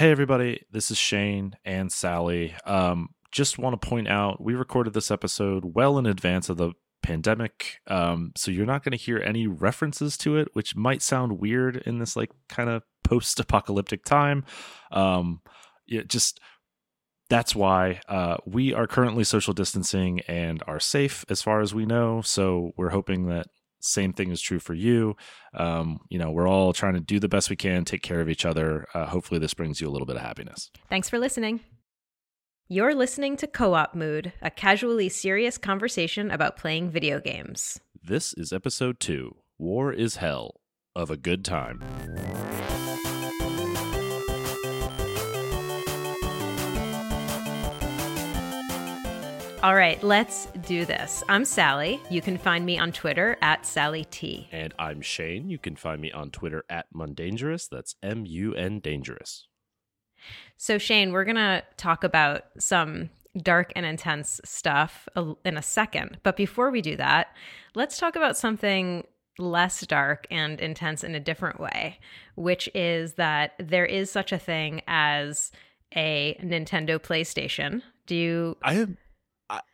Hey, everybody, this is Shane and Sally. Um, just want to point out we recorded this episode well in advance of the pandemic. Um, so you're not going to hear any references to it, which might sound weird in this like kind of post apocalyptic time. Um, yeah, just that's why uh, we are currently social distancing and are safe as far as we know. So we're hoping that same thing is true for you. Um, you know, we're all trying to do the best we can, take care of each other. Uh, hopefully, this brings you a little bit of happiness. Thanks for listening. You're listening to Co op Mode, a casually serious conversation about playing video games. This is episode two War is Hell of a Good Time. All right, let's do this. I'm Sally. You can find me on Twitter at Sally T. And I'm Shane. You can find me on Twitter at Mundangerous. That's M U N Dangerous. So, Shane, we're going to talk about some dark and intense stuff in a second. But before we do that, let's talk about something less dark and intense in a different way, which is that there is such a thing as a Nintendo PlayStation. Do you I am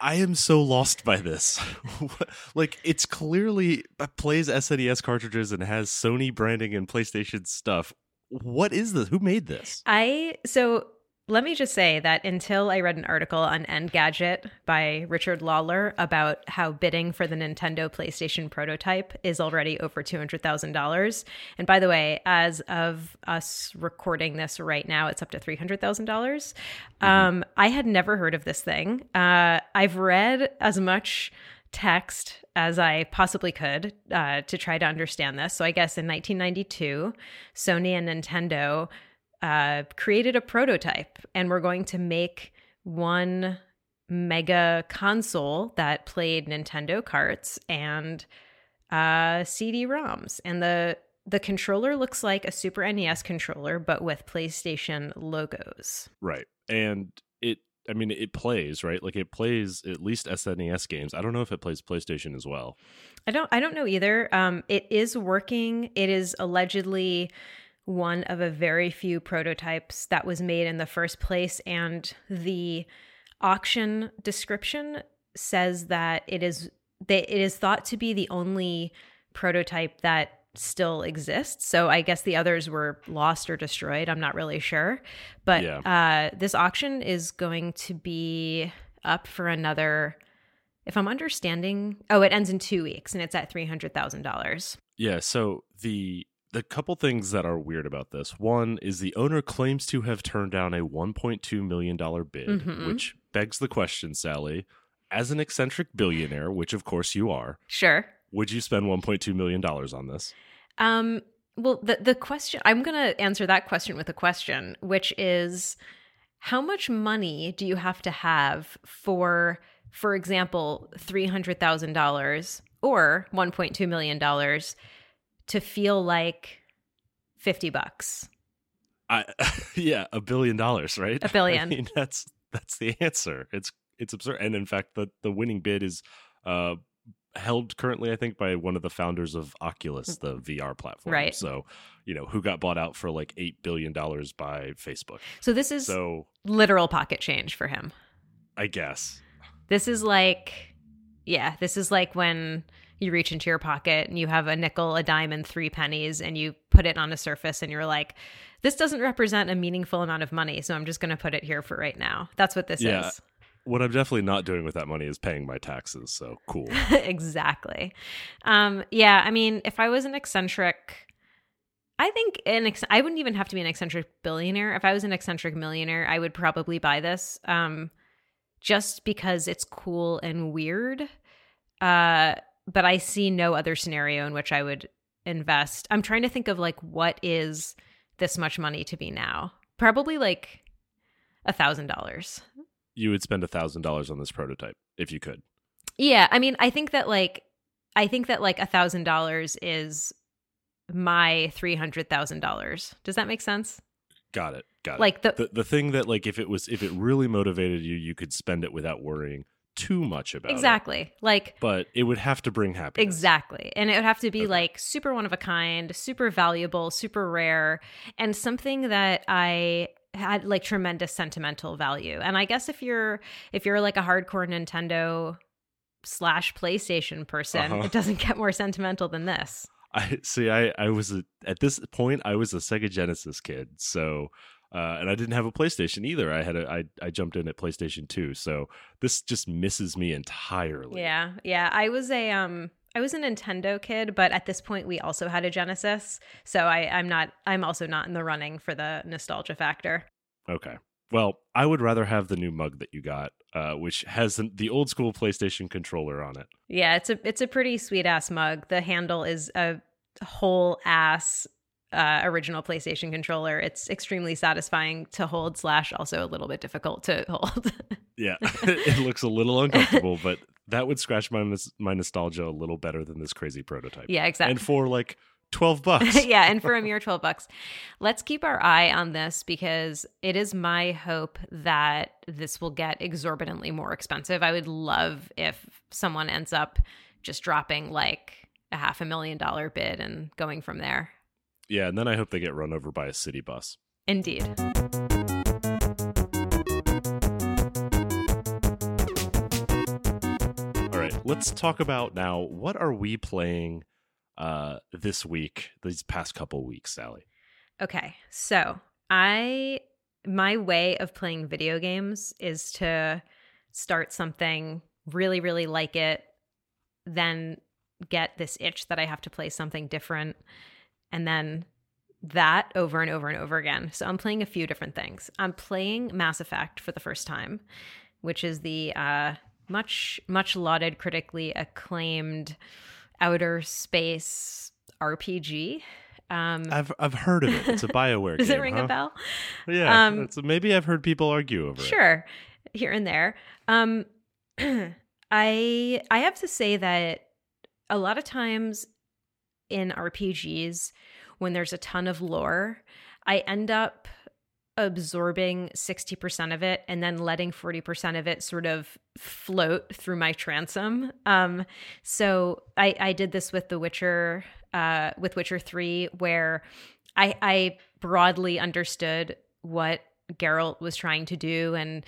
I, am so lost by this. like it's clearly uh, plays SNES cartridges and has Sony branding and PlayStation stuff. What is this? Who made this? I so let me just say that until I read an article on Engadget by Richard Lawler about how bidding for the Nintendo PlayStation prototype is already over $200,000. And by the way, as of us recording this right now, it's up to $300,000. Mm-hmm. Um, I had never heard of this thing. Uh, I've read as much text as I possibly could uh, to try to understand this. So I guess in 1992, Sony and Nintendo uh, created a prototype and we're going to make one mega console that played Nintendo carts and uh, CD-ROMs. And the the controller looks like a Super NES controller, but with PlayStation logos. Right, and it. I mean, it plays right. Like it plays at least SNES games. I don't know if it plays PlayStation as well. I don't. I don't know either. Um, it is working. It is allegedly one of a very few prototypes that was made in the first place. And the auction description says that it is that it is thought to be the only prototype that still exists. So I guess the others were lost or destroyed. I'm not really sure. But yeah. uh, this auction is going to be up for another, if I'm understanding, oh, it ends in two weeks and it's at $300,000. Yeah. So the the couple things that are weird about this. One is the owner claims to have turned down a 1.2 million dollar bid mm-hmm. which begs the question sally as an eccentric billionaire which of course you are sure. would you spend 1.2 million dollars on this? Um well the the question i'm going to answer that question with a question which is how much money do you have to have for for example $300,000 or 1.2 million dollars to feel like 50 bucks. I yeah, a billion dollars, right? A billion. I mean, that's that's the answer. It's it's absurd. And in fact, the the winning bid is uh held currently I think by one of the founders of Oculus, the VR platform. Right. So, you know, who got bought out for like 8 billion dollars by Facebook. So this is so literal pocket change for him. I guess. This is like yeah, this is like when you reach into your pocket and you have a nickel, a dime, and three pennies, and you put it on a surface, and you're like, this doesn't represent a meaningful amount of money, so I'm just going to put it here for right now. That's what this yeah. is. What I'm definitely not doing with that money is paying my taxes. So cool. exactly. Um, yeah, I mean, if I was an eccentric I think an ex- I wouldn't even have to be an eccentric billionaire. If I was an eccentric millionaire, I would probably buy this um, just because it's cool and weird. Uh, but I see no other scenario in which I would invest. I'm trying to think of like what is this much money to be now? Probably like a thousand dollars. You would spend a thousand dollars on this prototype if you could. Yeah, I mean, I think that like I think that like a thousand dollars is my three hundred thousand dollars. Does that make sense? Got it. Got like it. Like the, the the thing that like if it was if it really motivated you, you could spend it without worrying too much about exactly. It. Like but it would have to bring happiness. Exactly. And it would have to be okay. like super one of a kind, super valuable, super rare, and something that I had like tremendous sentimental value. And I guess if you're if you're like a hardcore Nintendo slash PlayStation person, Uh-huh. it doesn't get more sentimental than this. I see. I I was a, at this point. I was a Sega Genesis kid, so uh, and I didn't have a PlayStation either. I had a I I jumped in at PlayStation Two, so this just misses me entirely. Yeah, yeah. I was a um I was a Nintendo kid, but at this point we also had a Genesis. So I, I'm not I'm also not in the running for the nostalgia factor. Okay. Well, I would rather have the new mug that you got, uh, which has the, the old school PlayStation controller on it. Yeah, it's a it's a pretty sweet ass mug. The handle is a whole ass uh, original PlayStation controller. It's extremely satisfying to hold, slash also a little bit difficult to hold. Yeah, it looks a little uncomfortable, but that would scratch my my nostalgia a little better than this crazy prototype. yeah, exactly. And for like twelve bucks. yeah, and for a mere 12 bucks. Let's keep our eye on this because it is my hope that this will get exorbitantly more expensive. I would love if someone ends up just dropping like a half a million dollar bid and going from there. Yeah, and then I hope they get run over by a city bus. Indeed. All right, let's talk about now what are we playing uh this week, these past couple weeks, Sally. Okay. So, I my way of playing video games is to start something really really like it then get this itch that I have to play something different and then that over and over and over again. So I'm playing a few different things. I'm playing Mass Effect for the first time, which is the uh much much lauded critically acclaimed outer space RPG. Um I've I've heard of it. It's a Bioware does game. it ring huh? a bell? Yeah. Um, maybe I've heard people argue over it. Sure, here and there. Um, I I have to say that a lot of times in RPGs, when there's a ton of lore, I end up absorbing 60% of it and then letting 40% of it sort of float through my transom. Um, so I, I did this with The Witcher, uh, with Witcher 3, where I, I broadly understood what Geralt was trying to do and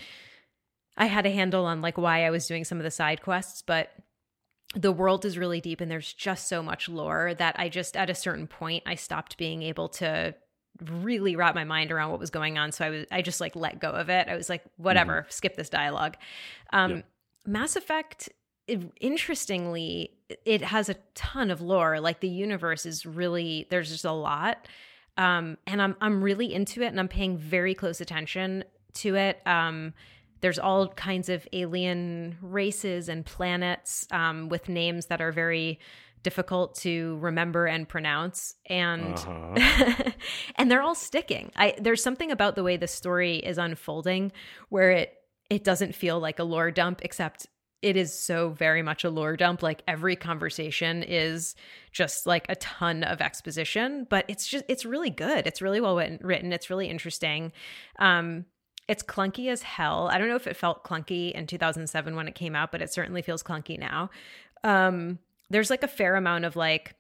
I had a handle on like why I was doing some of the side quests, but the world is really deep and there's just so much lore that I just at a certain point I stopped being able to really wrap my mind around what was going on so I was I just like let go of it. I was like whatever, skip this dialogue. Um Yeah. Mass Effect it, interestingly it has a ton of lore like the universe is really there's just a lot um and i'm i'm really into it and i'm paying very close attention to it um there's all kinds of alien races and planets um, with names that are very difficult to remember and pronounce. And Uh-huh. and they're all sticking. I there's something about the way the story is unfolding where it it doesn't feel like a lore dump except it is so very much a lore dump. Like every conversation is just like a ton of exposition but it's just it's really good. It's really well written- written. It's really interesting. Um it's clunky as hell. I don't know if it felt clunky in 2007 when it came out but it certainly feels clunky now. Um there's like a fair amount of like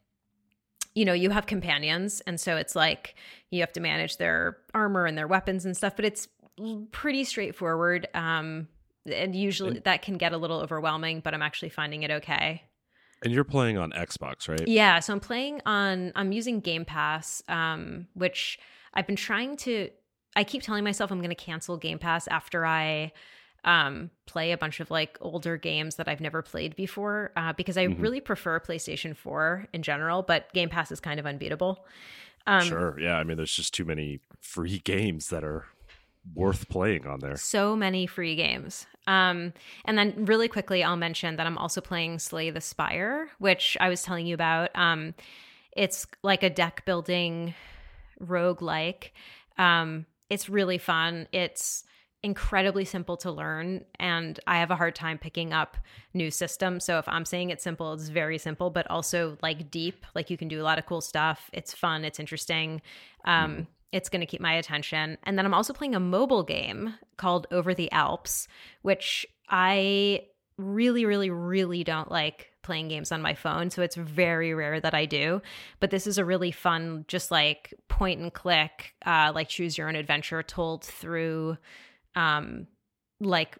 you know you have companions and so it's like you have to manage their armor and their weapons and stuff but it's pretty straightforward um and usually that can get a little overwhelming but i'm actually finding it okay. And you're playing on Xbox, right? yeah so i'm playing on i'm using game pass um which i've been trying to i keep telling myself i'm going to cancel game pass after i um play a bunch of like older games that i've never played before uh, because i Mhm. really prefer playstation 4 in general but game pass is kind of unbeatable um sure. Yeah. I mean, there's just too many free games that are worth playing on there. so many free games. Um, and then really quickly, I'll mention that I'm also playing Slay the Spire, which I was telling you about. Um, it's like a deck building roguelike. Um, it's really fun. It's incredibly simple to learn and I have a hard time picking up new systems. So if I'm saying it's simple, it's very simple, but also like deep. Like you can do a lot of cool stuff. It's fun, it's interesting. Um it's going to keep my attention. And then I'm also playing a mobile game called Over the Alps, which I really really really don't like playing games on my phone, so it's very rare that I do. But this is a really fun, just like point and click, uh, like choose your own adventure told through, um, like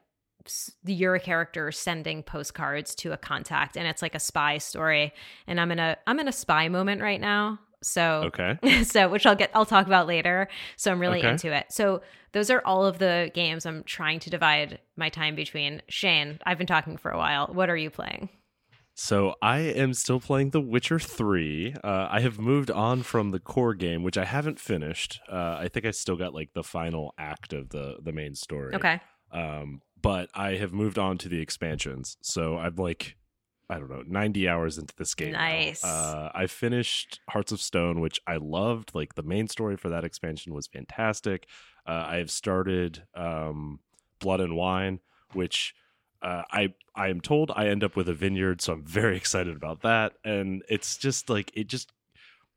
the your character sending postcards to a contact and it's like a spy story. And i'm in a i'm in a spy moment right now so okay. so which i'll get i'll talk about later so i'm really Okay. into it. So those are all of the games i'm trying to divide my time between. Shane i've been talking for a while. What are you playing So I am still playing The Witcher 3. Uh, I have moved on from the core game, which I haven't finished. Uh, I think I still got like the final act of the the main story. okay Um, but I have moved on to the expansions. So I'm like, I don't know, 90 hours into this game. Nice. Uh, I finished Hearts of Stone, which I loved. Like the main story for that expansion was fantastic. Uh, I have started um, Blood and Wine, which uh, I I am told I end up with a vineyard, so I'm very excited about that. And it's just like it just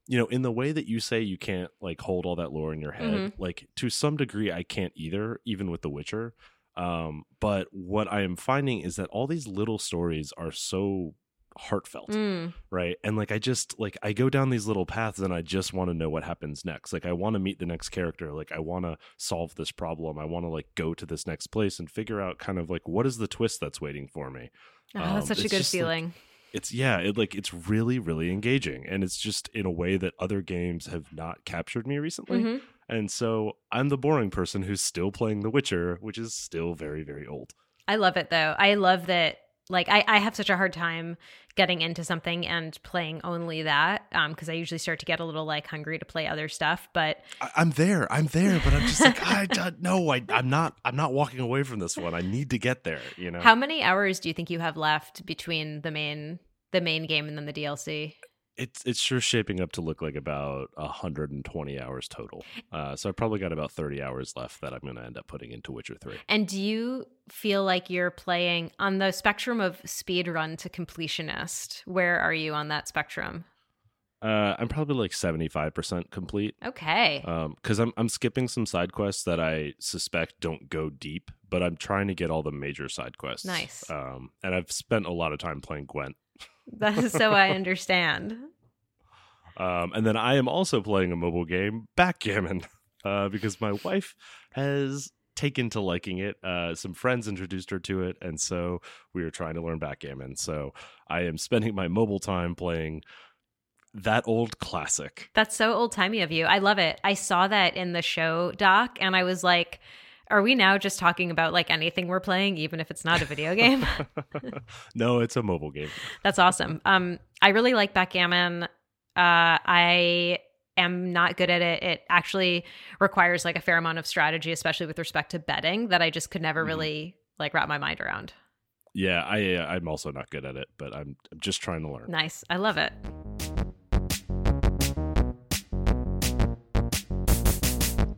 you know in the way that you say you can't like hold all that lore in your head Mhm. like to some degree i can't either even with the witcher um but what i am finding is that all these little stories are so heartfelt Mm, right? And like i just like i go down these little paths and i just want to know what happens next. Like i want to meet the next character. Like i want to solve this problem. I want to like go to this next place and figure out kind of like what is the twist that's waiting for me? Oh, Um, that's such a good just, like, feeling. it's yeah it like it's really really engaging. And it's just in a way that other games have not captured me recently. Mhm. and so i'm the boring person who's still playing the witcher which is still very very old. I love it though. I love that. Like I, I have such a hard time getting into something and playing only that um, because I usually start to get a little like hungry to play other stuff. But I, i'm there i'm there but i'm just like i don't know I, i'm not i'm not walking away from this one i need to get there you know how many hours do you think you have left between the main the main game and then the DLC? It's it's sure shaping up to look like about 120 hours total uh, so i probably got about 30 hours left that i'm going to end up putting into witcher 3 And do you feel like you're playing on the spectrum of speed run to completionist? Where are you on that spectrum? uh, i'm probably like 75% complete Okay. because I'm I'm skipping some side quests that I suspect don't go deep, but I'm trying to get all the major side quests. Nice. Um, and I've spent a lot of time playing Gwent. That is so I understand. Um, and then I am also playing a mobile game, Backgammon, uh, because my wife has taken to liking it. Uh, some friends introduced her to it, and so we are trying to learn Backgammon. So I am spending my mobile time playing that old classic. That's so old timey of you. I love it. I saw that in the show doc and I was like, are we now just talking about like anything we're playing, even if it's not a video game? no, it's a mobile game. That's awesome. Um, I really like backgammon. Uh, I am not good at it. It actually requires like a fair amount of strategy, especially with respect to betting, that I just could never Mhm. really like wrap my mind around. Yeah, I uh, I'm also not good at it, but I'm, I'm just trying to learn. Nice. I love it.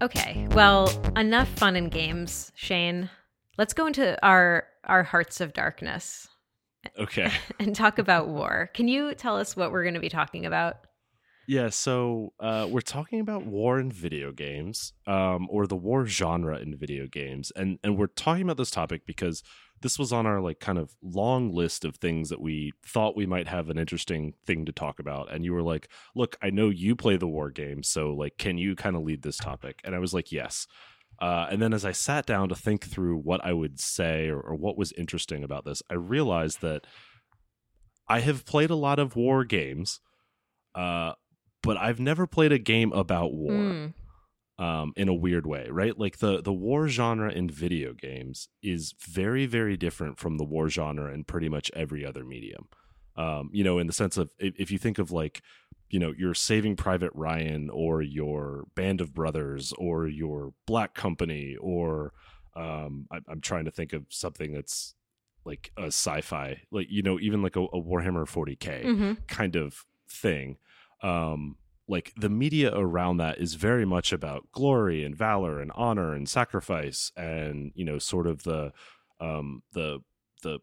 Okay. Well, enough fun and games, Shane. Let's go into our our hearts of darkness Okay. and talk about war. Can you tell us what we're going to be talking about? yeah, so uh, we're talking about war in video games, um, or the war genre in video games, and and we're talking about this topic because this was on our like kind of long list of things that we thought we might have an interesting thing to talk about, and you were like, "Look, I know you play the war games, so like, can you kind of lead this topic?" And I was like, "Yes." Uh, and then as I sat down to think through what I would say or, or what was interesting about this, I realized that I have played a lot of war games, uh, but I've never played a game about war Mm, um, in a weird way, right? Like the the war genre in video games is very very different from the war genre in pretty much every other medium. Um, you know, in the sense of if, you think of like you know your Saving Private Ryan or your Band of Brothers or your Black Company or um, I, I'm trying to think of something that's like a sci-fi, like you know even like a, a Warhammer 40k mhm. kind of thing um like the media around that is very much about glory and valor and honor and sacrifice and you know sort of the um the the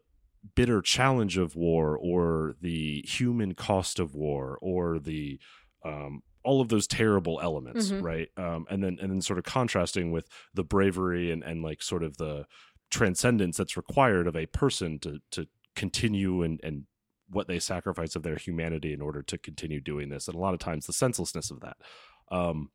bitter challenge of war or the human cost of war or the um all of those terrible elements Mhm. right um and then and then sort of contrasting with the bravery and and like sort of the transcendence that's required of a person to to continue and and what they sacrifice of their humanity in order to continue doing this and a lot of times the senselessness of that. Um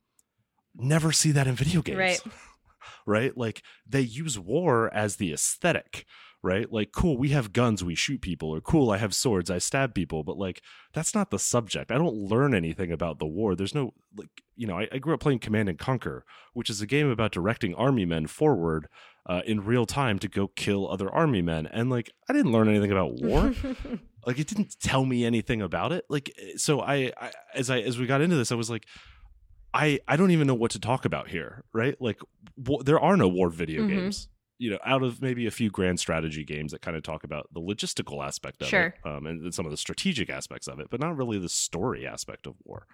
never see that in video games. Right. right? Like they use war as the aesthetic right? Like cool we have guns we shoot people or cool i have swords i stab people but like that's not the subject. I don't learn anything about the war. There's no like you know i, I grew up playing command and conquer which is a game about directing army men forward uh, in real time to go kill other army men and like i didn't learn anything about war like it didn't tell me anything about it like eh, so I, I as i as we got into this i was like i i don't even know what to talk about here right like w- there are no war video Mhm. games you know out of maybe a few grand strategy games that kind of talk about the logistical aspect of Sure. it um, and, and some of the strategic aspects of it but not really the story aspect of war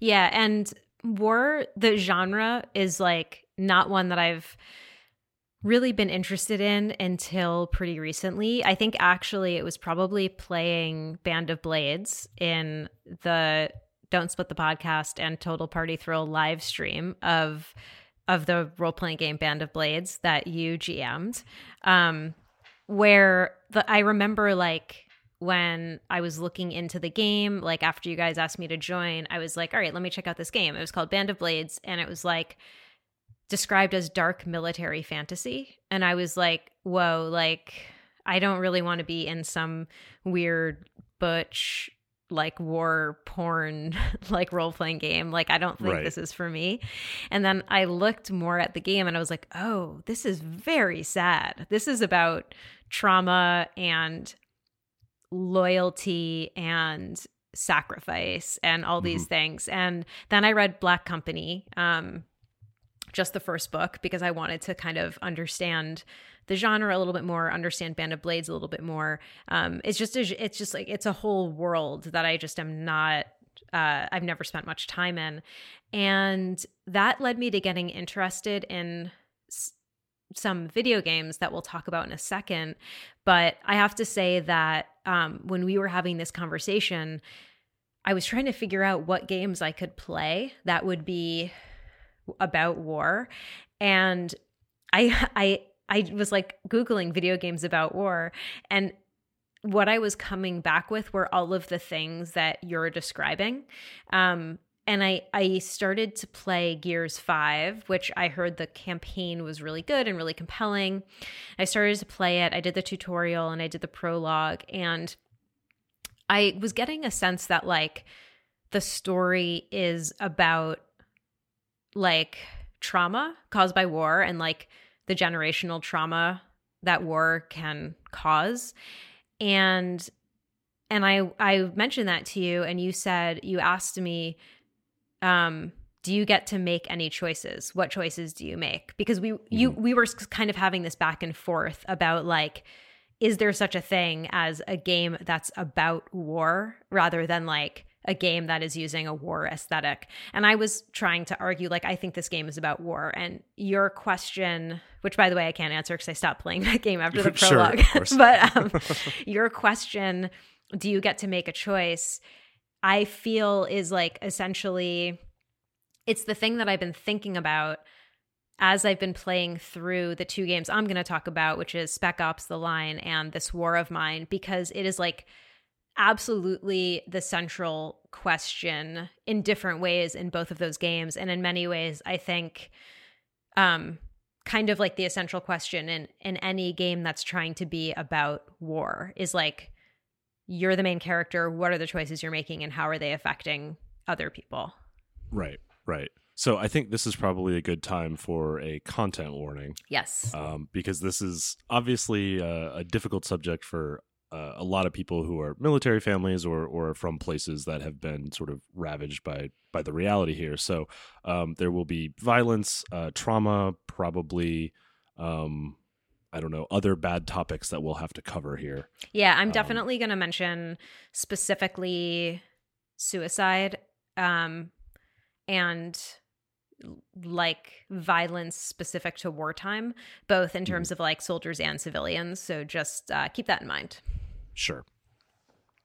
Yeah, and war, the genre is like not one that I've really been interested in until pretty recently. I think actually it was probably playing Band of Blades in the Don't Split the Podcast and Total Party Thrill live stream of of the role playing game Band of Blades that you GM'd. Um where the I remember like when I was looking into the game, like after you guys asked me to join, I was like, all right, let me check out this game. It was called Band of Blades, and it was like described as dark military fantasy. And I was like, whoa, like, I don't really want to be in some weird butch like war porn like role playing game like i don't think Right. this is for me and then i looked more at the game and i was like oh this is very sad this is about trauma and loyalty and sacrifice and all these things. And then I read Black Company, um, just the first book, because I wanted to kind of understand the genre a little bit more, understand Band of Blades a little bit more. Um, it's just a, it's just like it's a whole world that I just am not. Uh, I've never spent much time in, and that led me to getting interested in s- some video games that we'll talk about in a second. But I have to say that um, when we were having this conversation, I was trying to figure out what games I could play that would be about war, and I I I was like googling video games about war, and what I was coming back with were all of the things that you're describing. Um, and I, I started to play Gears 5, which I heard the campaign was really good and really compelling. I started to play it. I did the tutorial and I did the prologue. And I was getting a sense that, like, the story is about, like, trauma caused by war and, like, the generational trauma that war can cause. And and i i mentioned that to you and you said you asked me um do you get to make any choices? What choices do you make? Because we you we were kind of having this back and forth about like is there such a thing as a game that's about war rather than like a game that is using a war aesthetic. And i was trying to argue like i think this game is about war. And your question which by the way i can't answer because i stopped playing that game after the prologue. course. but um, your question do you get to make a choice? I feel is like essentially it's the thing that i've been thinking about as I've been playing through the two games I'm going to talk about, which is Spec Ops The Line and This War of Mine, because it is like absolutely the central question in different ways in both of those games. And in many ways, I think um, kind of like the essential question in, in any game that's trying to be about war is like, you're the main character. What are the choices you're making and how are they affecting other people? right right so i think this is probably a good time for a content warning Yes. um, because this is obviously a, a difficult subject for uh, a lot of people who are military families or or from places that have been sort of ravaged by by the reality here. So um, there will be violence, uh, trauma, probably. Um, I don't know other bad topics that we'll have to cover here. Yeah, I'm Um, definitely going to mention specifically suicide um, and like violence specific to wartime, both in terms of like soldiers and civilians. So just uh, keep that in mind. Sure.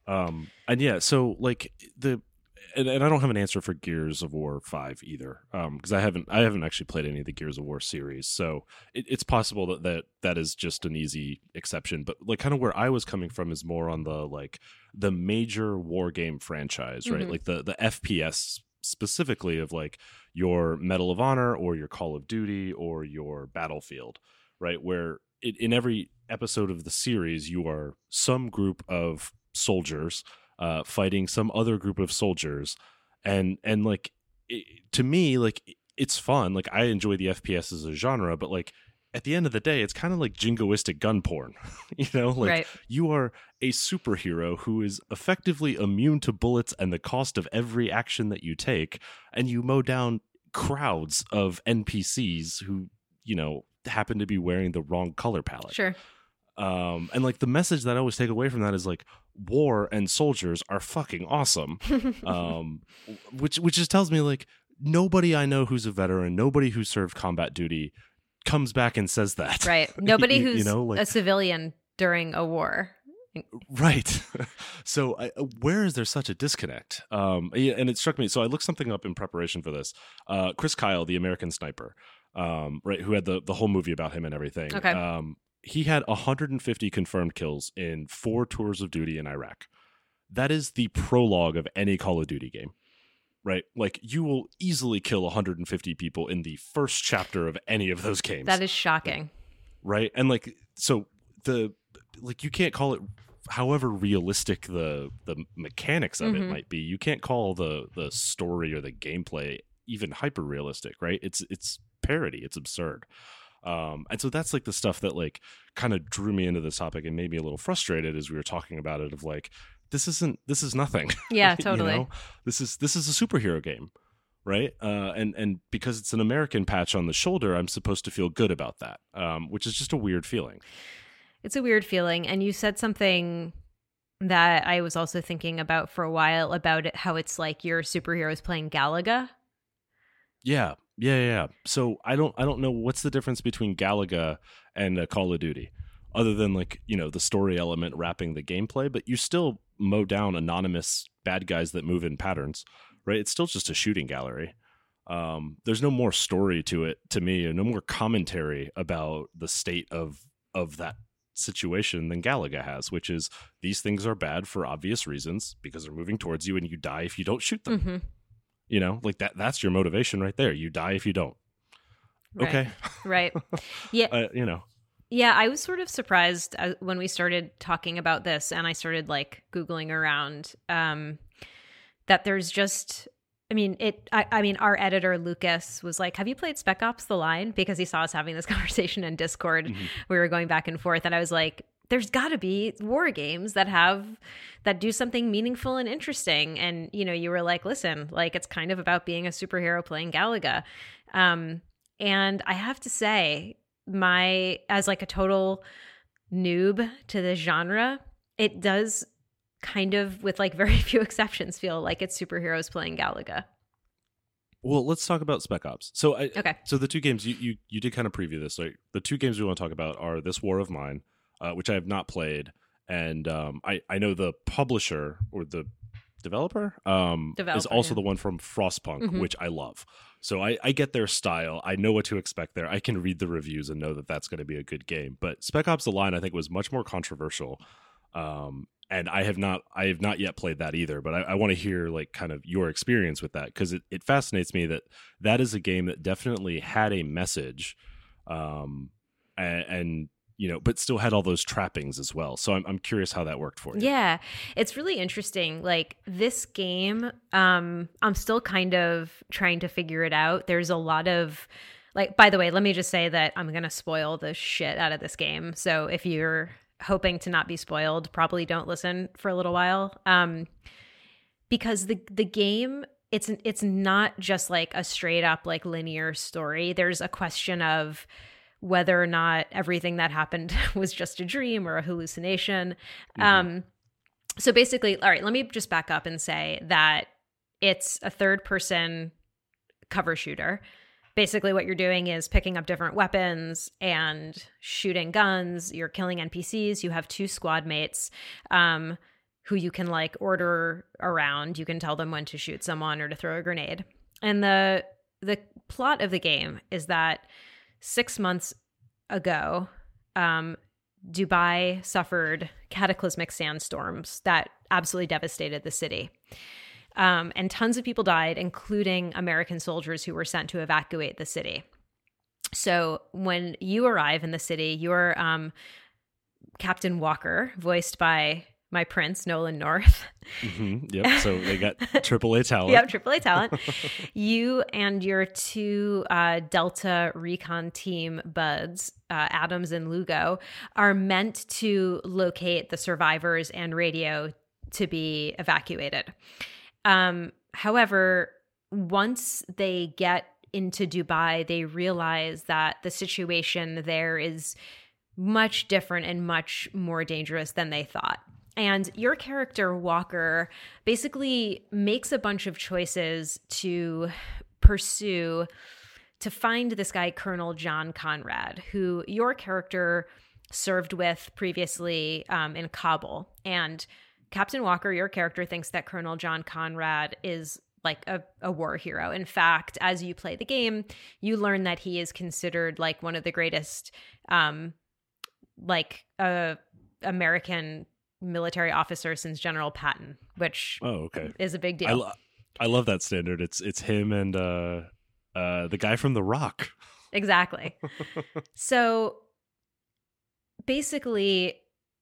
Um, and yeah, so like the and, and I don't have an answer for Gears of War Five either, because um, I haven't I haven't actually played any of the Gears of War series. So it, it's possible that, that that is just an easy exception. But like kind of where I was coming from is more on the like the major war game franchise, right? Mhm. Like the the FPS specifically of like your Medal of Honor or your Call of Duty or your Battlefield, right? Where it, in every episode of the series, you are some group of soldiers uh, fighting some other group of soldiers, and and like it, to me, like it's fun. Like I enjoy the FPS as a genre, but like at the end of the day, it's kind of like jingoistic gun porn. you know, like right. you are a superhero who is effectively immune to bullets and the cost of every action that you take, and you mow down crowds of NPCs who, you know, happen to be wearing the wrong color palette. Sure. Um, and like the message that I always take away from that is like war and soldiers are fucking awesome. Um, which which just tells me like nobody I know who's a veteran, nobody who served combat duty comes back and says that. right. Nobody You- you who's know, like- a civilian during a war. Right. so, I, where is there such a disconnect? Um, yeah, and it struck me. So, I looked something up in preparation for this. Uh, Chris Kyle, the American sniper, um, right, who had the the whole movie about him and everything. Okay. Um, he had 150 confirmed kills in four tours of duty in Iraq. That is the prologue of any Call of Duty game. Right, like you will easily kill 150 people in the first chapter of any of those games. That is shocking. right? And like so the like you can't call it however realistic the the mechanics of it Mhm. might be you can't call the the story or the gameplay even hyper realistic right? It's it's parody. It's absurd. Um and so that's like the stuff that like kind of drew me into this topic and made me a little frustrated as we were talking about it of like this isn't this is nothing Yeah, you totally. know? This is this is a superhero game, right? Uh, and and because it's an American patch on the shoulder, I'm supposed to feel good about that, um, which is just a weird feeling. It's a weird feeling. And you said something that I was also thinking about for a while about it, how it's like your superheroes playing Galaga. Yeah, yeah, yeah. yeah. So I don't I don't know what's the difference between Galaga and uh, Call of Duty, other than like you know the story element wrapping the gameplay, but you still mow down anonymous bad guys that move in patterns, right? It's still just a shooting gallery. Um, there's no more story to it to me, and no more commentary about the state of of that situation than Galaga has, which is these things are bad for obvious reasons because they're moving towards you and you die if you don't shoot them. hmm You know, like that that's your motivation right there. You die if you don't. Right. Okay. Right. Yeah. Uh, you know. Yeah, I was sort of surprised uh, when we started talking about this and I started like googling around um that there's just I mean, it I, I mean our editor Lucas was like, "Have you played Spec Ops The Line?" because he saw us having this conversation in Discord. Mhm. We were going back and forth and I was like, there's got to be war games that have that do something meaningful and interesting and you know you were like listen like it's kind of about being a superhero playing galaga um and i have to say my as like a total noob to the genre it does kind of with like very few exceptions feel like it's superheroes playing galaga Well, let's talk about Spec Ops. So I okay so the two games you you you did kind of preview this. Right? The two games we want to talk about are This War of Mine, uh, which I have not played, and um, I I know the publisher or the developer um is also yeah. the one from Frostpunk, Mhm. which I love. So I I get their style. I know what to expect there. I can read the reviews and know that that's going to be a good game. But Spec Ops: The Line I think was much more controversial. Um, and I have not I have not yet played that either, but I, I want to hear like kind of your experience with that because it, it fascinates me that that is a game that definitely had a message, um, and, and you know, but still had all those trappings as well. So I'm I'm curious how that worked for you. Yeah, it's really interesting. Like this game, um, I'm still kind of trying to figure it out. There's a lot of like by the way, let me just say that I'm gonna spoil the shit out of this game. So if you're hoping to not be spoiled, probably don't listen for a little while. Um because the the game it's it's not just like a straight up like linear story. There's a question of whether or not everything that happened was just a dream or a hallucination. Mhm. Um, so basically, all right, let me just back up and say that it's a third person cover shooter. Basically, what you're doing is picking up different weapons and shooting guns. You're killing NPCs. You have two squad mates. Um, who you can like order around. You can tell them when to shoot someone or to throw a grenade. And the the plot of the game is that six months ago, um, Dubai suffered cataclysmic sandstorms that absolutely devastated the city. Um, and tons of people died, including American soldiers who were sent to evacuate the city. So when you arrive in the city, you're um, Captain Walker, voiced by my prince Nolan North. Mm-hmm. Yep. So they got AAA talent. yep, AAA talent. you and your two uh, Delta Recon team buds, uh, Adams and Lugo, are meant to locate the survivors and radio to be evacuated. Um, however, once they get into Dubai, they realize that the situation there is much different and much more dangerous than they thought. And your character, Walker, basically makes a bunch of choices to pursue to find this guy, Colonel John Conrad, who your character served with previously um, in Kabul. And Captain Walker, your character, thinks that Colonel John Conrad is like a, a war hero. In fact, as you play the game, you learn that he is considered like one of the greatest, um, like uh, American military officer since General Patton, which oh okay is a big deal. I, lo- I love that standard. It's it's him and uh uh the guy from The Rock. Exactly. so basically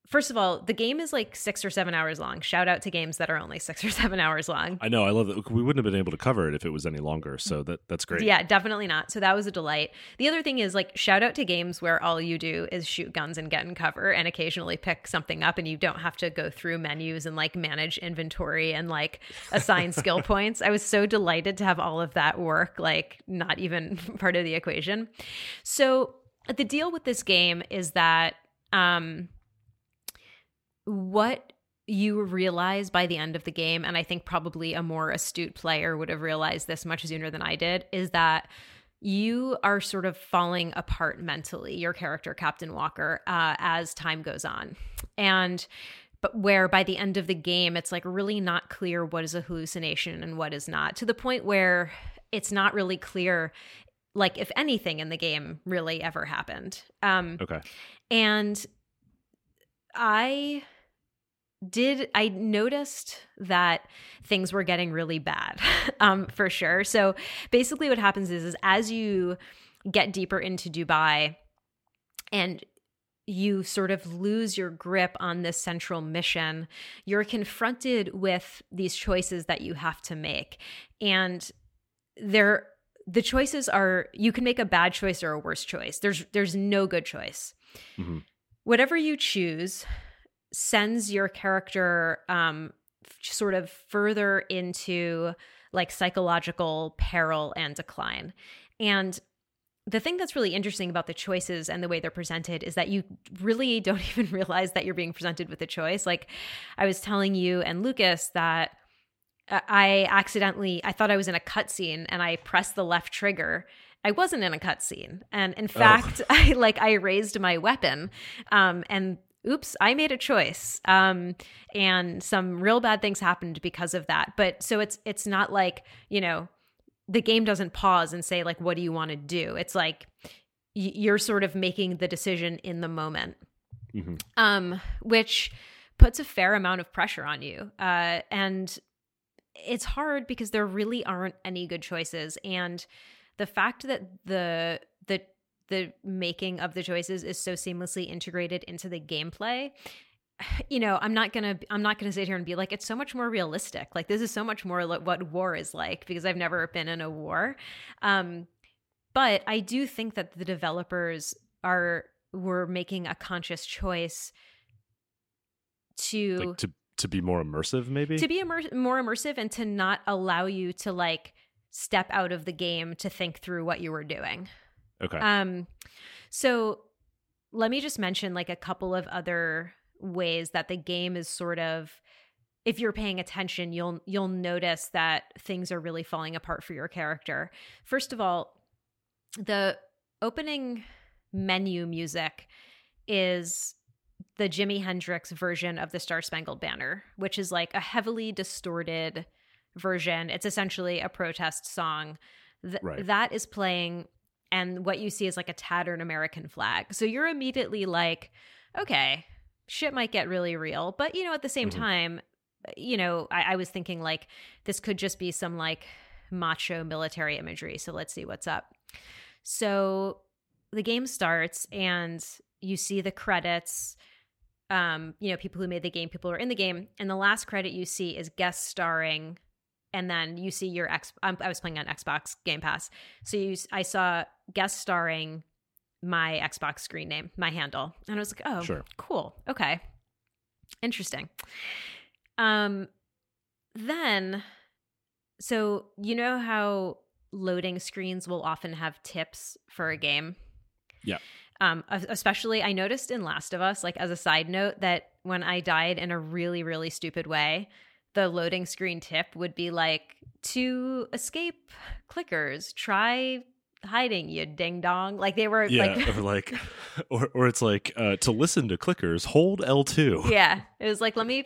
First of all, the game is like six or seven hours long. Shout out to games that are only six or seven hours long. I know. I love that. We wouldn't have been able to cover it if it was any longer. So that that's great. Yeah, definitely not. So that was a delight. The other thing is like shout out to games where all you do is shoot guns and get in cover and occasionally pick something up and you don't have to go through menus and like manage inventory and like assign skill points. I was so delighted to have all of that work, like not even part of the equation. So the deal with this game is that um what you realize by the end of the game, and I think probably a more astute player would have realized this much sooner than I did, is that you are sort of falling apart mentally, your character, Captain Walker, uh, as time goes on. And but where by the end of the game, it's like really not clear what is a hallucination and what is not, to the point where it's not really clear, like if anything in the game really ever happened. Um, okay. And I did I noticed that things were getting really bad um, for sure. So basically, what happens is, is as you get deeper into Dubai and you sort of lose your grip on this central mission, you're confronted with these choices that you have to make. And there the choices are you can make a bad choice or a worse choice. There's there's no good choice. Mm-hmm. Whatever you choose, sends your character um, sort of further into like psychological peril and decline. And the thing that's really interesting about the choices and the way they're presented is that you really don't even realize that you're being presented with a choice. Like I was telling you and Lucas that I accidentally I thought I was in a cutscene and I pressed the left trigger. I wasn't in a cutscene, and in oh. fact, oh. I like I raised my weapon, um, and oops, I made a choice. Um, and some real bad things happened because of that. But so it's it's not like, you know, the game doesn't pause and say like what do you want to do? It's like you're sort of making the decision in the moment. Mm-hmm. Um, which puts a fair amount of pressure on you. Uh, and it's hard because there really aren't any good choices and the fact that the the the making of the choices is so seamlessly integrated into the gameplay you know i'm not gonna i'm not gonna sit here and be like it's so much more realistic. Like this is so much more like what war is like because i've never been in a war. Um but i do think that the developers are were making a conscious choice to like to to be more immersive maybe? To be immer- more immersive and to not allow you to like step out of the game to think through what you were doing Okay. Um, so let me just mention like a couple of other ways that the game is sort of if you're paying attention you'll you'll notice that things are really falling apart for your character first of all the opening menu music is the Jimi Hendrix version of the Star Spangled Banner, which is like a heavily distorted version. It's essentially a protest song Th- Right. that is playing, and what you see is like a tattered American flag. So you're immediately like, okay, shit might get really real. But, you know, at the same Mhm. time, you know, I, I was thinking like this could just be some like macho military imagery. So let's see what's up. So the game starts and you see the credits. Um, you know, people who made the game, people who are in the game, and the last credit you see is guest starring, and then you see your X. Um, I was playing on Xbox Game Pass, so you, I saw guest starring my Xbox screen name, my handle, and I was like, oh, Sure. cool, okay, interesting. Um, then, so you know how loading screens will often have tips for a game. Yeah. Um, especially, I noticed in Last of Us, like as a side note, that when I died in a really, really stupid way, the loading screen tip would be like to escape clickers, try hiding, you ding dong. Like they were Yeah, like or like, or or it's like uh, to listen to clickers, hold L two. yeah it was like let me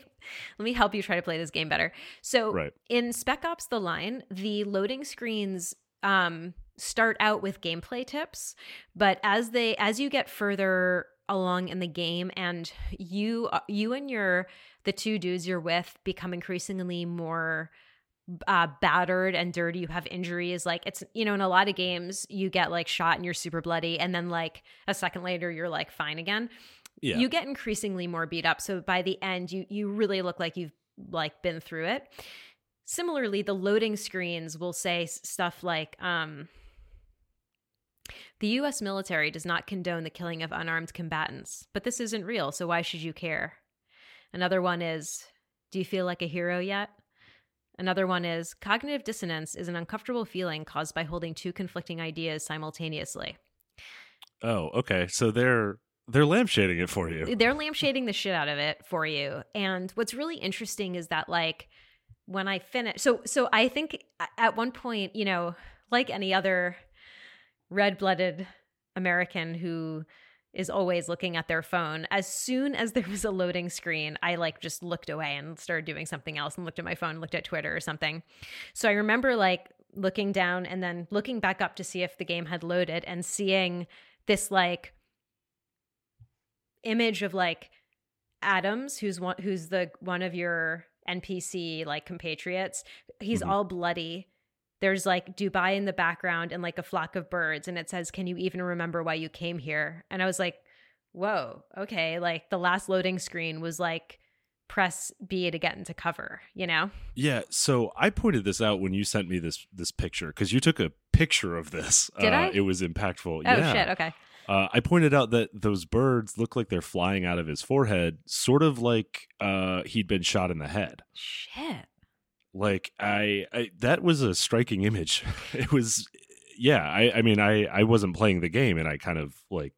let me help you try to play this game better so Right. in spec ops the line the loading screens um start out with gameplay tips but as they as you get further along in the game and you uh, you and your the two dudes you're with become increasingly more uh, battered and dirty. You have injuries like it's you know in a lot of games you get like shot and you're super bloody and then like a second later you're like fine again. Yeah. you get increasingly more beat up. So by the end you you really look like you've like been through it. Similarly the loading screens will say stuff like um the US military does not condone the killing of unarmed combatants but this isn't real so why should you care another one is do you feel like a hero yet Another one is cognitive dissonance is an uncomfortable feeling caused by holding two conflicting ideas simultaneously. oh, okay. So they're they're lampshading it for you. they're lampshading the shit out of it for you and what's really interesting is that like when i finish so so i think at one point you know like any other red-blooded american who is always looking at their phone as soon as there was a loading screen i like just looked away and started doing something else and looked at my phone looked at twitter or something so i remember like looking down and then looking back up to see if the game had loaded and seeing this like image of like Adams, who's one who's the one of your NPC like compatriots. He's Mhm. all bloody. There's like Dubai in the background and like a flock of birds, and it says, "Can you even remember why you came here?" And I was like, "Whoa, okay." Like the last loading screen was like press B to get into cover, you know? Yeah, so I pointed this out when you sent me this this picture because you took a picture of this. Did uh, I? It was impactful. Oh yeah. shit, okay. Uh, I pointed out that those birds look like they're flying out of his forehead, sort of like uh, he'd been shot in the head. Shit. Like I, I that was a striking image. It was, yeah. I, I mean, I, I wasn't playing the game, and I kind of like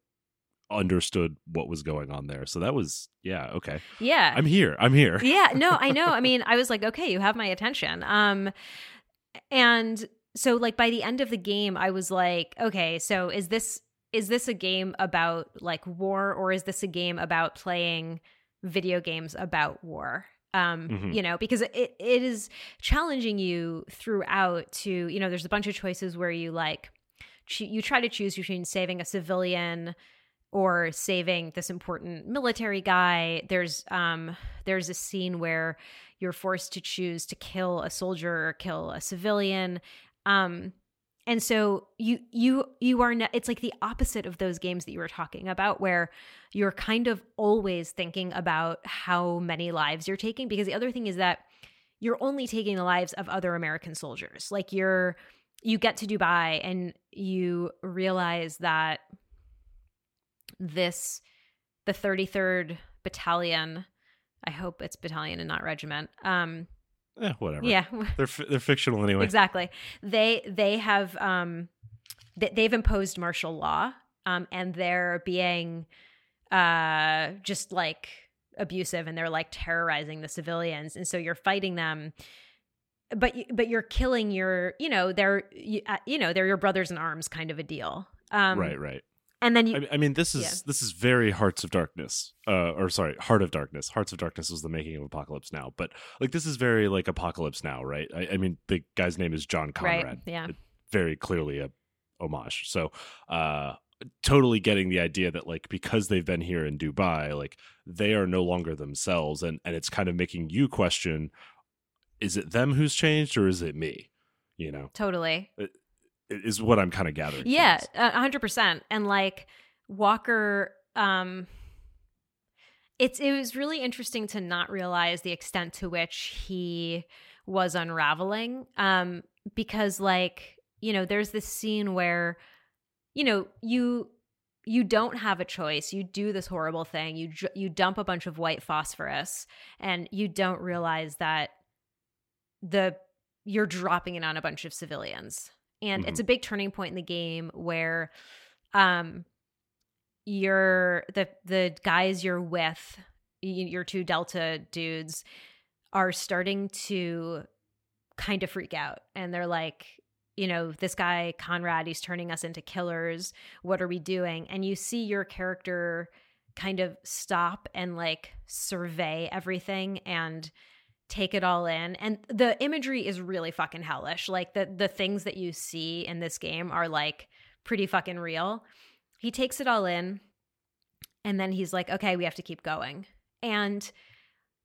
understood what was going on there. So that was, yeah, okay. Yeah. I'm here. I'm here. yeah no i know i mean i was like okay you have my attention um and so like by the end of the game i was like okay so is this is this a game about like war or is this a game about playing video games about war um Mhm. you know because it it is challenging you throughout to you know there's a bunch of choices where you like cho- you try to choose between saving a civilian or saving this important military guy there's um there's a scene where you're forced to choose to kill a soldier or kill a civilian um and so you you you are it's like the opposite of those games that you were talking about where you're kind of always thinking about how many lives you're taking because the other thing is that you're only taking the lives of other american soldiers. Like you're you get to dubai and you realize that this the 33rd battalion i hope it's battalion and not regiment um Eh, whatever. yeah They're they're fictional anyway. exactly they they have um th- they've imposed martial law um and they're being uh just like abusive and they're like terrorizing the civilians and so you're fighting them but but you're killing your you know they're you, uh, you know they're your brothers in arms kind of a deal um right, right. And then you I, I mean, this is Yeah. this is very Hearts of Darkness, uh, or sorry, Heart of Darkness. Hearts of Darkness was the making of Apocalypse Now, but like this is very like Apocalypse Now, right? I, I mean, the guy's name is John Conrad. right yeah Very clearly a homage. So, uh, totally getting the idea that like because they've been here in Dubai, like they are no longer themselves, and and it's kind of making you question: is it them who's changed, or is it me? You know, totally i- is what I'm kind of gathering. Yeah, hundred percent. And like Walker, um, it's it was really interesting to not realize the extent to which he was unraveling. Um, because like you know, there's this scene where you know you you don't have a choice. You do this horrible thing. You you dump a bunch of white phosphorus, and you don't realize that the you're dropping it on a bunch of civilians and it's a big turning point in the game where um you're the the guys you're with your two delta dudes are starting to kind of freak out. And they're like you know this guy conrad he's turning us into killers. What are we doing? And you see your character kind of stop and like survey everything and take it all in and the imagery is really fucking hellish. Like the the things that you see in this game are like pretty fucking real. He takes it all in and then he's like okay we have to keep going. And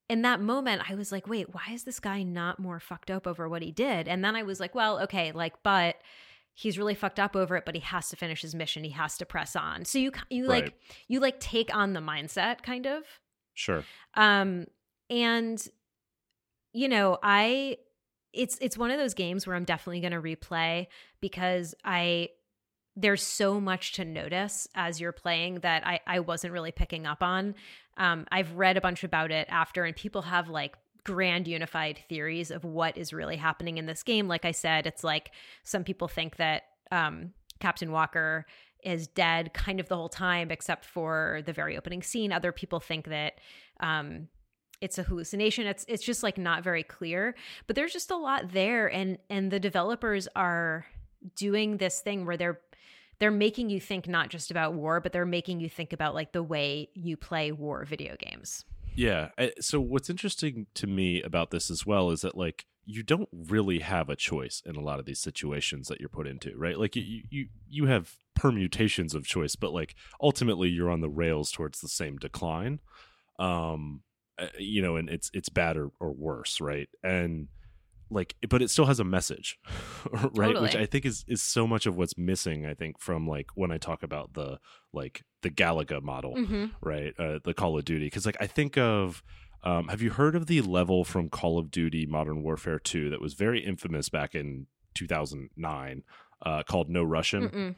in that moment i was like wait why is this guy not more fucked up over what he did? And then i was like well okay like but he's really fucked up over it but he has to finish his mission. He has to press on. So you you like you like take on the mindset kind of. Sure. um and you know i it's it's one of those games where i'm definitely going to replay because i there's so much to notice as you're playing that i i wasn't really picking up on. Um i've read a bunch about it after and people have like grand unified theories of what is really happening in this game. Like i said it's like some people think that um captain walker is dead kind of the whole time except for the very opening scene. Other people think that um it's a hallucination it's it's just like not very clear but there's just a lot there and and the developers are doing this thing where they're they're making you think not just about war but they're making you think about like the way you play war video games Yeah. So what's interesting to me about this as well is that like you don't really have a choice in a lot of these situations that you're put into, right? Like you you you have permutations of choice, but like ultimately you're on the rails towards the same decline. Um uh, you know, and it's it's bad or, or worse, right? And like but it still has a message right which i think is is so much of what's missing i think from like when i talk about the like the galaga model mm-hmm. right? Uh, the Call of Duty. Because like I think of, um, have you heard of the level from Call of Duty Modern Warfare Two that was very infamous back in 2009, uh, called No Russian? Mm-mm.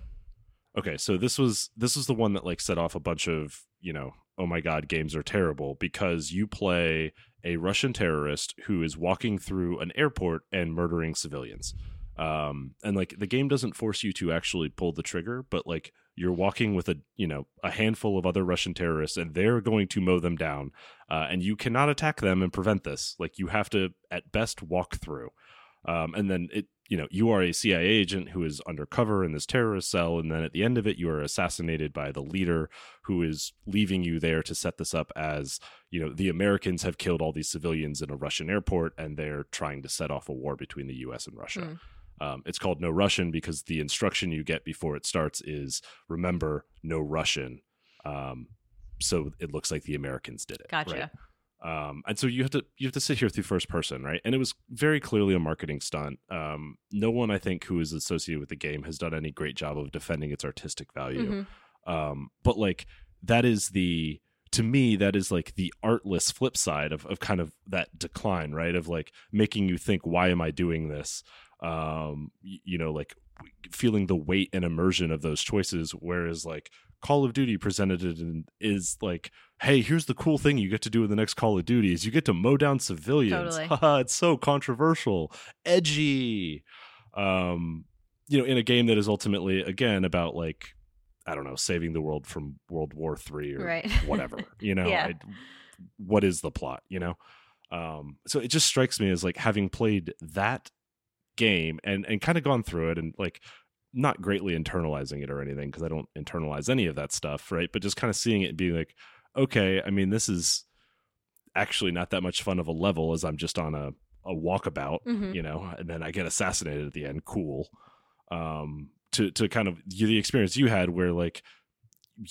Okay, so this was this was the one that like set off a bunch of you know oh my god games are terrible because you play a Russian terrorist who is walking through an airport and murdering civilians. Um, and like the game doesn't force you to actually pull the trigger, but like you're walking with a you know a handful of other Russian terrorists and they're going to mow them down, uh, and you cannot attack them and prevent this. Like you have to at best walk through, um, and then it you know you are a CIA agent who is undercover in this terrorist cell, and then at the end of it you are assassinated by the leader who is leaving you there to set this up as you know the Americans have killed all these civilians in a Russian airport and they're trying to set off a war between the U.S. and Russia. Mm. Um, it's called No Russian because the instruction you get before it starts is remember no Russian. Um, so it looks like the Americans did it. gotcha right? Um, and so you have to you have to sit here through first person, right? And it was very clearly a marketing stunt. Um, no one I think who is associated with the game has done any great job of defending its artistic value. Mhm. Um, but like that is the to me that is like the artless flip side of, of kind of that decline right of like making you think why am i doing this um you know like feeling the weight and immersion of those choices whereas like call of duty presented it and is like hey here's the cool thing you get to do in the next call of duty is you get to mow down civilians Totally. It's so controversial edgy um you know in a game that is ultimately again about like i don't know saving the world from world war three or Right. whatever you know Yeah. I, what is the plot you know um so it just strikes me as like having played that game and and kind of gone through it and like not greatly internalizing it or anything because I don't internalize any of that stuff, right? But just kind of seeing it and being like, okay, I mean, this is actually not that much fun of a level as I'm just on a a walkabout, Mhm. you know, and then I get assassinated at the end. Cool. Um, to to kind of the experience you had where like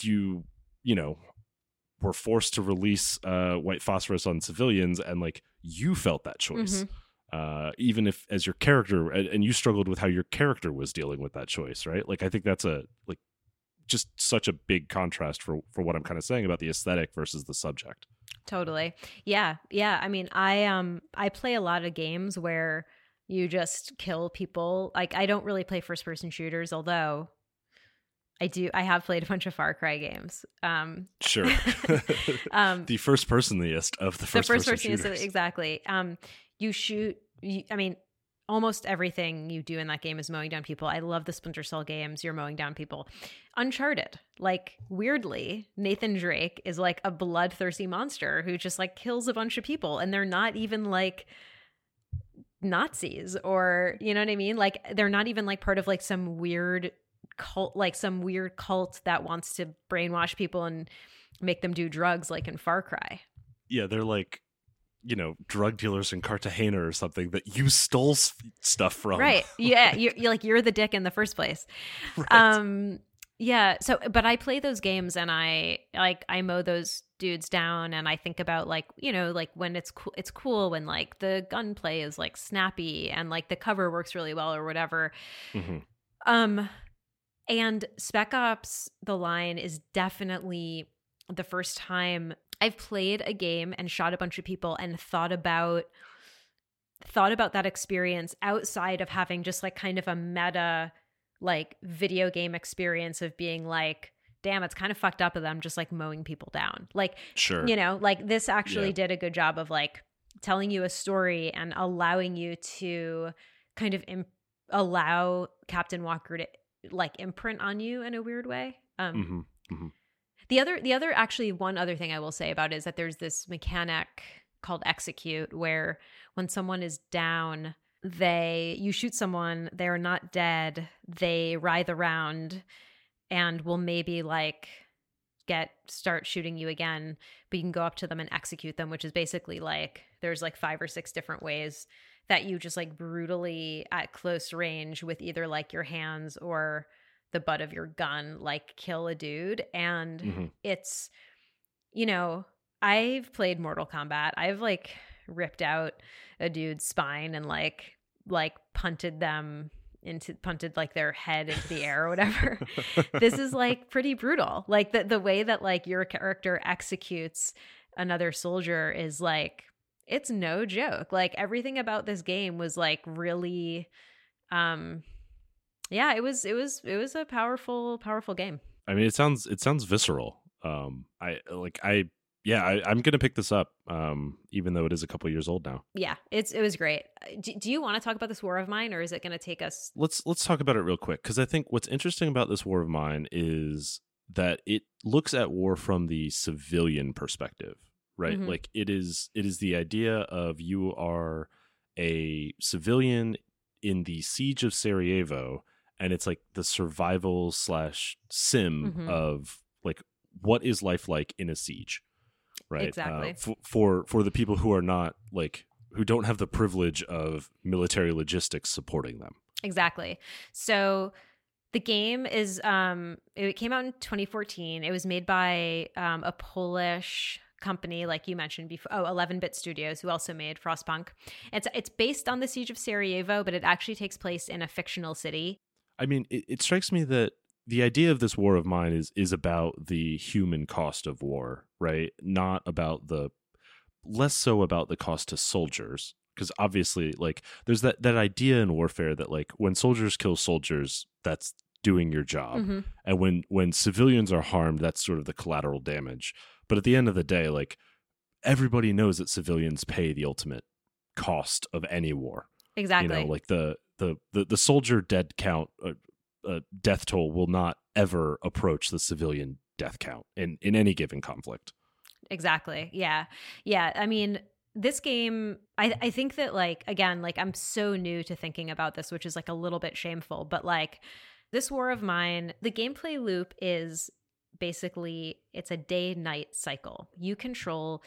you you know were forced to release uh, white phosphorus on civilians, and like you felt that choice. Mhm. Uh, even if as your character and, you struggled with how your character was dealing with that choice right like i think that's a like just such a big contrast for for what i'm kind of saying about the aesthetic versus the subject Totally. Yeah. Yeah. I mean, I um I play a lot of games where you just kill people. Like I don't really play first person shooters, although I do I have played a bunch of Far Cry games. Um sure um the first personliest of the the first, first person person shooters. exactly. Um you shoot you, I mean almost everything you do in that game is mowing down people. I love the Splinter Cell games. You're mowing down people. Uncharted, like weirdly, Nathan Drake is like a bloodthirsty monster who just like kills a bunch of people, and they're not even like Nazis or you know what I mean? Like they're not even like part of like some weird cult, like some weird cult that wants to brainwash people and make them do drugs, like in Far Cry. yeah they're like you know drug dealers in cartagena or something that you stole stuff from right yeah you're, you're like you're the dick in the first place Right. um yeah so but i play those games and i like i mow those dudes down and i think about like you know like when it's cool it's cool when like the gunplay is like snappy and like the cover works really well or whatever Mhm. um and spec ops the line is definitely the first time i've played a game and shot a bunch of people and thought about thought about that experience outside of having just like kind of a meta like video game experience of being like damn it's kind of fucked up of them just like mowing people down like sure you know like this actually Yeah. did a good job of like telling you a story and allowing you to kind of imp- allow captain walker to like imprint on you in a weird way um Mhm. The other the other actually one other thing i will say about it is that there's this mechanic called execute where when someone is down they you shoot someone they're not dead they writhe around and will maybe like get start shooting you again but you can go up to them and execute them which is basically like there's like five or six different ways that you just like brutally at close range with either like your hands or the butt of your gun like kill a dude and Mhm. it's you know i've played mortal kombat. I've like ripped out a dude's spine and like like punted them into punted like their head into the air or whatever. This is like pretty brutal. Like the the way that like your character executes another soldier is like it's no joke. Like everything about this game was like really um yeah it was it was it was a powerful powerful game I mean, it sounds it sounds visceral. Um, I like I yeah, I, I'm gonna pick this up. Um, even though it is a couple years old now. yeah it's it was great do, do you want to talk about this war of mine or is it going to take us Let's let's talk about it real quick because I think what's interesting about this war of mine is that it looks at war from the civilian perspective, right? Mhm. Like it is it is the idea of you are a civilian in the siege of Sarajevo, and it's like the survival slash sim Mhm. of like what is life like in a siege, right? Exactly. Uh, f- for for the people who are not like who don't have the privilege of military logistics supporting them. Exactly. So the game is um it came out in 2014. It was made by um, a Polish company like you mentioned before oh 11-bit studios who also made frostpunk it's it's based on the siege of sarajevo but it actually takes place in a fictional city I mean, it, it strikes me that the idea of this war of mine is is about the human cost of war, right? Not about the less so about the cost to soldiers because obviously like there's that that idea in warfare that like when soldiers kill soldiers that's doing your job Mhm. and when when civilians are harmed that's sort of the collateral damage but at the end of the day like everybody knows that civilians pay the ultimate cost of any war exactly you know like the the the, the soldier dead count uh, uh, death toll will not ever approach the civilian death count in in any given conflict Exactly. Yeah. Yeah. I mean, this game, I, I think that, like, again, like, I'm so new to thinking about this, which is like a little bit shameful, but like, this war of mine, the gameplay loop is basically it's a day night cycle. You control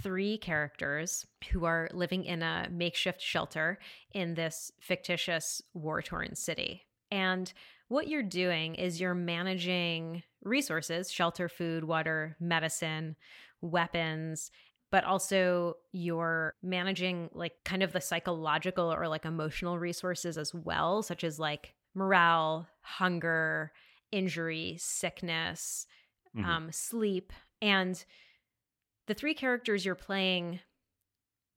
three characters who are living in a makeshift shelter in this fictitious war torn city. And what you're doing is you're managing resources shelter, food, water, medicine, weapons. But also, you're managing like kind of the psychological or like emotional resources as well, such as like morale, hunger, injury, sickness, mm-hmm. um, sleep. And the three characters you're playing,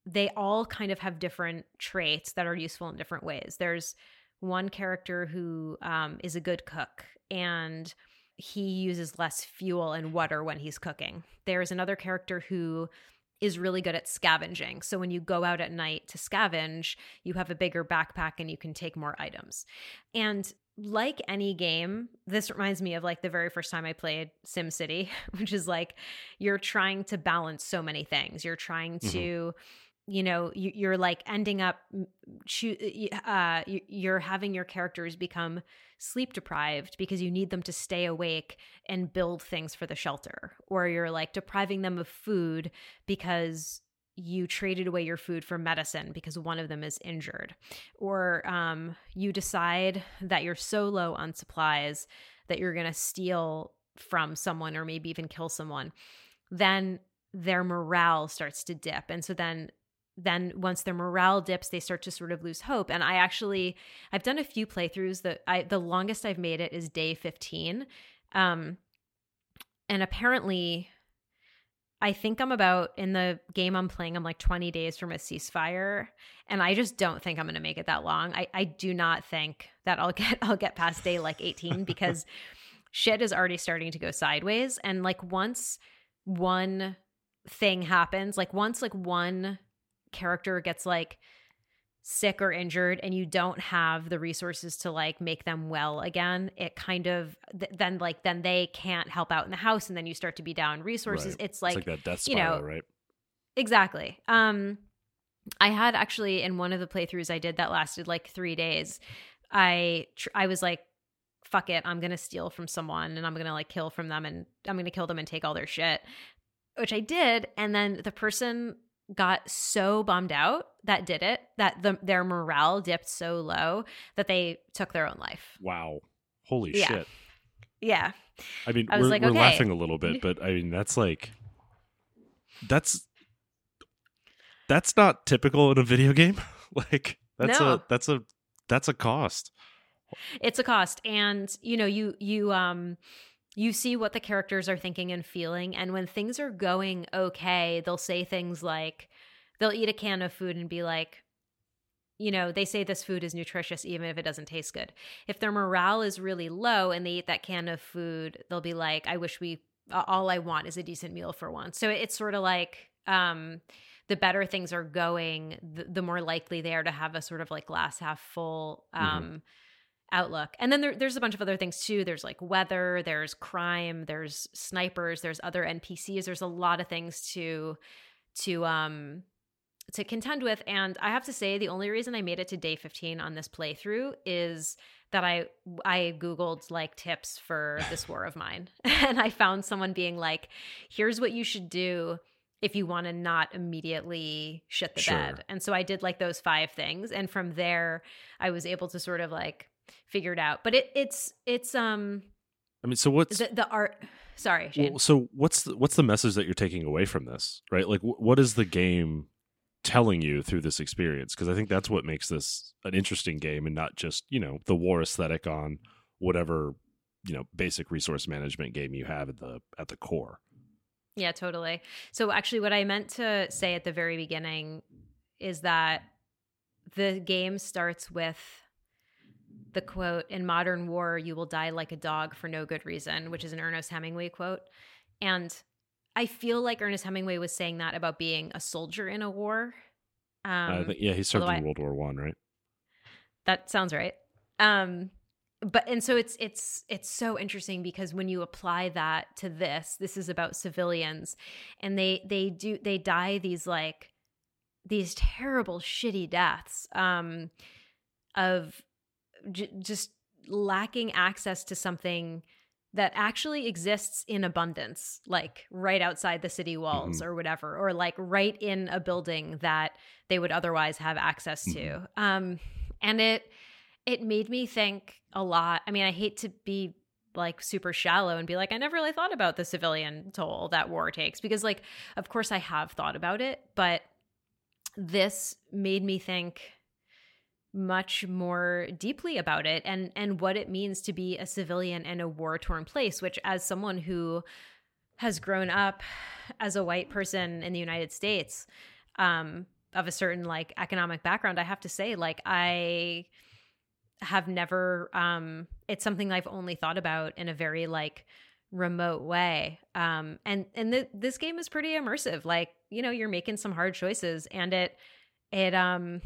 they all kind of have different traits that are useful in different ways. There's one character who um, is a good cook and he uses less fuel and water when he's cooking. There's another character who is really good at scavenging. So when you go out at night to scavenge, you have a bigger backpack and you can take more items. And like any game, this reminds me of like the very first time I played SimCity, which is like you're trying to balance so many things. You're trying mm-hmm. to mm-hmm you know you, are like ending up uh, you're having your characters become sleep deprived because you need them to stay awake and build things for the shelter or you're like depriving them of food because you traded away your food for medicine because one of them is injured. Or um, you decide that you're so low on supplies that you're going to steal from someone or maybe even kill someone then their morale starts to dip. And so then then once their morale dips they start to sort of lose hope. And i actually i've done a few playthroughs. That i the longest i've made it is day 15 um and apparently i think i'm about in the game i'm playing i'm like 20 days from a ceasefire and i just don't think i'm going to make it that long. I i do not think that i'll get i'll get past day like 18 because shit is already starting to go sideways and like once one thing happens like once like one character gets like sick or injured and you don't have the resources to like make them well again it kind of th- then like then they can't help out in the house and then you start to be down resources. Right. it's, like, it's like that death spiral, you know, right? Exactly. Um i had actually in one of the playthroughs i did that lasted like three days i tr- i was like fuck it i'm gonna steal from someone and i'm gonna like kill from them and i'm gonna kill them and take all their shit which i did and then the person got so bummed out that did it that the, their morale dipped so low that they took their own life. Wow. Holy yeah. shit. Yeah. I mean, I we're, like, we're okay. laughing a little bit, but I mean, that's like, that's, that's not typical in a video game. like, that's no. a, that's a, that's a cost. It's a cost. And, you know, you, you, um, you see what the characters are thinking and feeling. And when things are going okay, they'll say things like, they'll eat a can of food and be like, you know, they say this food is nutritious even if it doesn't taste good. If their morale is really low and they eat that can of food, they'll be like, I wish we, all I want is a decent meal for once. So it's sort of like, um, the better things are going, the, the, more likely they are to have a sort of like glass half full mm-hmm. um, mm-hmm outlook. And then there, there's a bunch of other things too. There's like weather, there's crime, there's snipers, there's other NPCs. There's a lot of things to to um to contend with. And I have to say, the only reason I made it to day 15 on this playthrough is that I I googled like tips for this war of mine, and I found someone being like, "Here's what you should do." if you want to not immediately shit the sure. bed. And so I did like those five things and from there I was able to sort of like figured out. But it it's it's um I mean, so what's the, the art? Sorry. Well, so what's the, what's the message that you're taking away from this, right? Like, w- what is the game telling you through this experience? Because I think that's what makes this an interesting game, and not just you know the war aesthetic on whatever you know basic resource management game you have at the at the core. Yeah, totally. So actually, what I meant to say at the very beginning is that the game starts with the quote, in modern war, you will die like a dog for no good reason, which is an Ernest Hemingway quote. And I feel like Ernest Hemingway was saying that about being a soldier in a war. Um, think, yeah, he served in I, World War One, right? That sounds right. Um, but and so it's it's it's so interesting because when you apply that to this, this is about civilians, and they they do they die these like these terrible shitty deaths um, of j- just lacking access to something that actually exists in abundance, like right outside the city walls Mhm. or whatever, or like right in a building that they would otherwise have access to. Mhm. Um, and it it made me think a lot. I mean, I hate to be like super shallow and be like, I never really thought about the civilian toll that war takes because, like, of course I have thought about it, but this made me think much more deeply about it and and what it means to be a civilian in a war torn place which as someone who has grown up as a white person in the United States um of a certain like economic background i have to say like i have never um it's something i've only thought about in a very like remote way. Um and and th- this game is pretty immersive. Like you know you're making some hard choices and it it um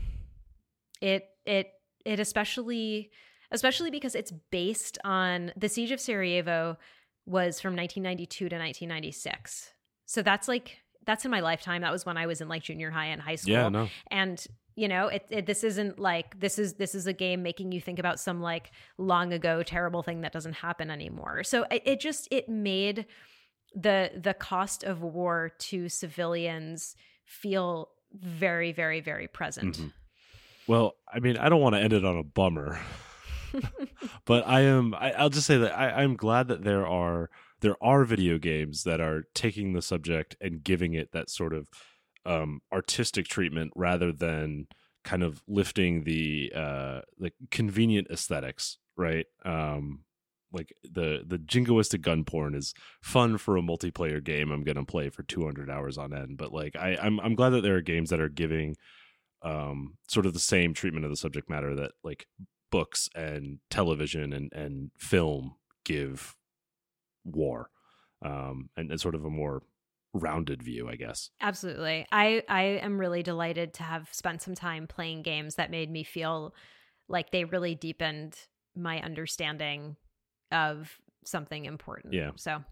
it it it especially especially because it's based on the siege of sarajevo was from 1992 to 1996 so that's like that's in my lifetime. That was when i was in like junior high and high school. Yeah, no. and you know it, it this isn't like this is this is a game making you think about some like long ago terrible thing that doesn't happen anymore. So it, it just it made the the cost of war to civilians feel very very very present. Mhm. Well, I mean, I don't want to end it on a bummer, but I am. I, I'll just say that I, I'm glad that there are there are video games that are taking the subject and giving it that sort of um, artistic treatment rather than kind of lifting the uh, like convenient aesthetics, right? Um, like the the jingoistic gun porn is fun for a multiplayer game. I'm gonna play for 200 hours on end, but like I, I'm I'm glad that there are games that are giving um sort of the same treatment of the subject matter that like books and television and and film give war um and, and sort of a more rounded view i guess Absolutely. I I am really delighted to have spent some time playing games that made me feel like they really deepened my understanding of something important. Yeah. So,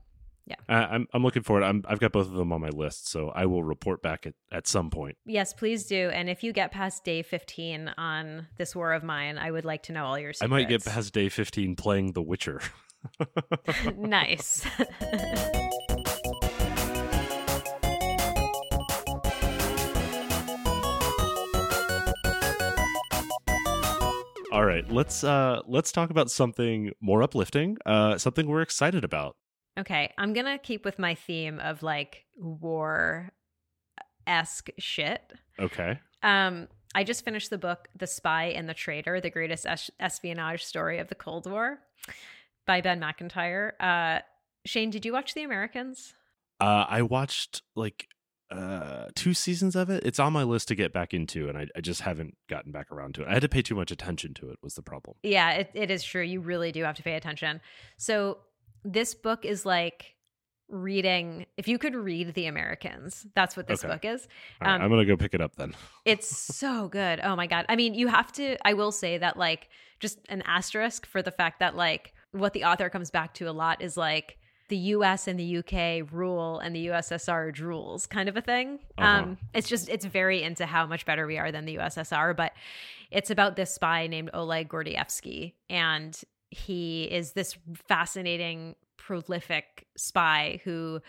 I, i'm i'm looking forward. I'm, i've got both of them on my list so i will report back at, at some point. Yes, please do. And if you get past day 15 on this war of mine, I would like to know all your i might get past day 15 playing the witcher. Nice. all right let's uh let's talk about something more uplifting uh something we're excited about okay, I'm to keep with my theme of like war esque shit. okay Um, I just finished the book The Spy and the Traitor, the greatest es- espionage story of the Cold War by Ben Macintyre. Uh, Shane, did you watch The Americans? Uh, I watched like uh, two seasons of it. It's on my list to get back into, and I, I just haven't gotten back around to it. I had to pay too much attention to it. Was the problem? Yeah, it, it is true. You really do have to pay attention. So, this book is like reading, if you could read The Americans, that's what this Okay. book is. All right, Um, I'm gonna go pick it up then. It's so good. Oh my god. I mean, you have to I will say that like just an asterisk for the fact that like what the author comes back to a lot is like the US and the UK rule and the USSR drools kind of a thing. Uh-huh. Um it's just it's very into how much better we are than the USSR, but it's about this spy named Oleg Gordievsky and he is this fascinating prolific spy who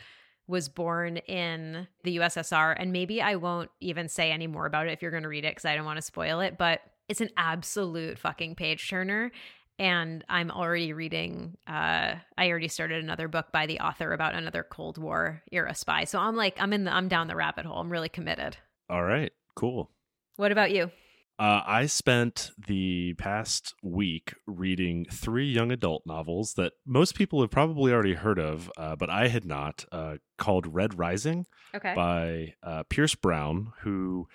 was born in the USSR. And maybe I won't even say any more about it if you're going to read it because I don't want to spoil it. But it's an absolute fucking page turner. And I'm already reading, uh, I already started another book by the author about another Cold War era spy. So I'm like, I'm in the, I'm down the rabbit hole. I'm really committed. All right, cool. What about you? Uh, I spent the past week reading three young adult novels that most people have probably already heard of, uh, but I had not. Uh, called Red Rising. Okay. by uh, Pierce Brown, who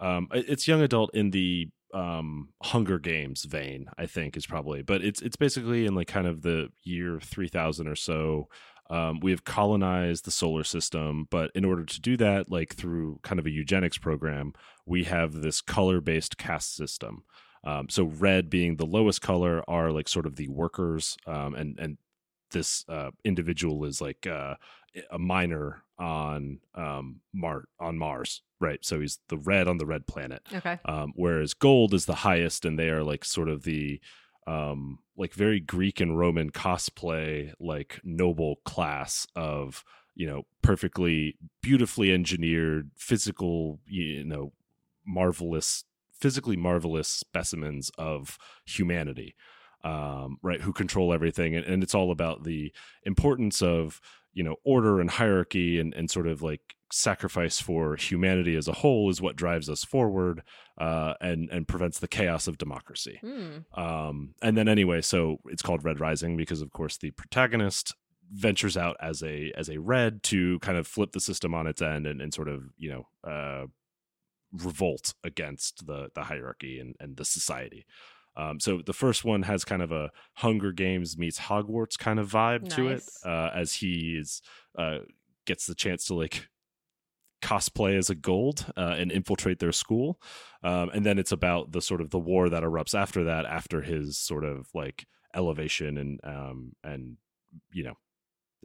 um, it's young adult in the um, Hunger Games vein, I think is probably, but it's it's basically in like kind of the year three thousand or so. Um, we have colonized the solar system, but in order to do that, like through kind of a eugenics program, we have this color based caste system. Um, so red being the lowest color are like sort of the workers, um, and and this uh, individual is like uh, a miner on um, Mar on Mars, right? So he's the red on the red planet. okay. Um, whereas gold is the highest, and they are like sort of the um, like very Greek and Roman cosplay, like noble class of you know perfectly beautifully engineered physical you know marvelous physically marvelous specimens of humanity um, right who control everything. And, and, it's all about the importance of you know order and hierarchy and, and sort of like sacrifice for humanity as a whole is what drives us forward uh, and and prevents the chaos of democracy. Mm. Um, and then anyway, so it's called Red Rising because of course the protagonist ventures out as a as a red to kind of flip the system on its end and, and sort of you know uh, revolt against the the hierarchy and, and the society. Um, so the first one has kind of a Hunger Games meets Hogwarts kind of vibe nice. to it, uh, as he is uh, gets the chance to like cosplay as a gold uh, and infiltrate their school, um, and then it's about the sort of the war that erupts after that, after his sort of like elevation and um, and you know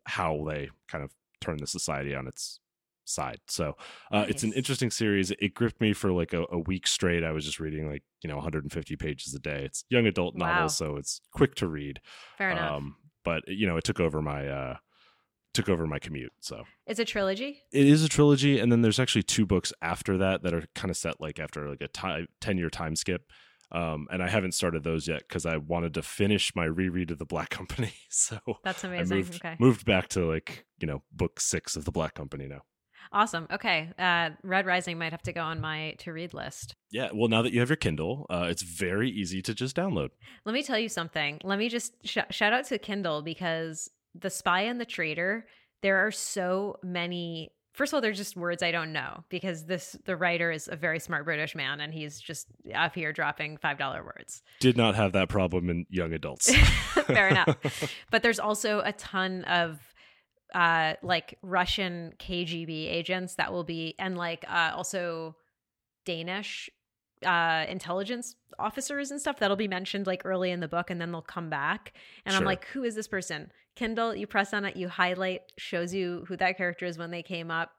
how they kind of turn the society on its side. So uh, nice. it's an interesting series. It gripped me for like a, a, week straight. I was just reading like you know 150 pages a day. It's young adult wow. novel, so it's quick to read. Fair enough. Um, but you know, it took over my uh, took over my commute. So it's a trilogy. It is a trilogy, and then there's actually two books after that that are kind of set like after like a time, 10 year time skip. Um, and I haven't started those yet because I wanted to finish my reread of the Black Company. So that's amazing. I moved, okay. moved back to like you know book six of the Black Company now. Awesome. Okay. Uh, Red Rising might have to go on my to read list. Yeah. Well, now that you have your Kindle, uh, it's very easy to just download. Let me tell you something. Let me just sh- shout out to Kindle because The Spy and the Traitor, there are so many. First of all, there's just words I don't know because this the writer is a very smart British man and he's just up here dropping five dollar words. Did not have that problem in young adults. Fair enough. But there's also a ton of uh, like Russian KGB agents that will be, and like uh, also Danish uh, intelligence officers and stuff that'll be mentioned like early in the book, and then they'll come back. And sure. I'm like, who is this person? Kindle, you press on it, you highlight, shows you who that character is when they came up.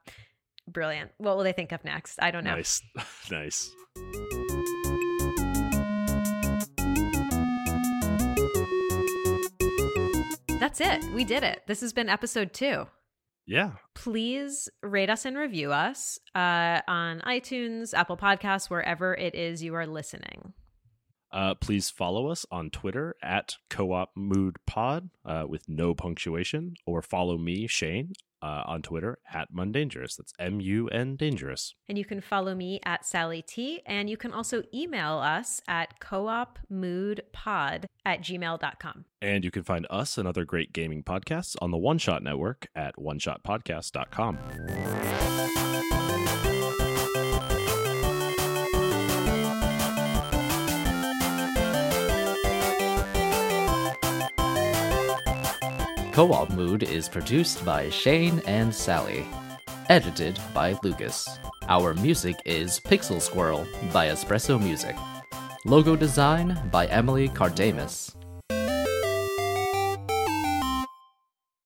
Brilliant. What will they think of next? I don't know. Nice, nice. That's it. We did it. This has been episode two. Yeah. Please rate us and review us uh, on iTunes, Apple Podcasts, wherever it is you are listening. Uh, please follow us on Twitter at Co-op Mode Pod uh, with no punctuation, or follow me, Shane, uh, on Twitter at Mundangerous. That's M U N Dangerous. And you can follow me at Sally T. And you can also email us at coopmodepod at gmail.com. And you can find us and other great gaming podcasts on the One Shot Network at oneshotpodcast.com. Co op Mode is produced by Shane and Sally. Edited by Lucas. Our music is Pixel Squirrel by Espresso Music. Logo design by Emily Cardamus.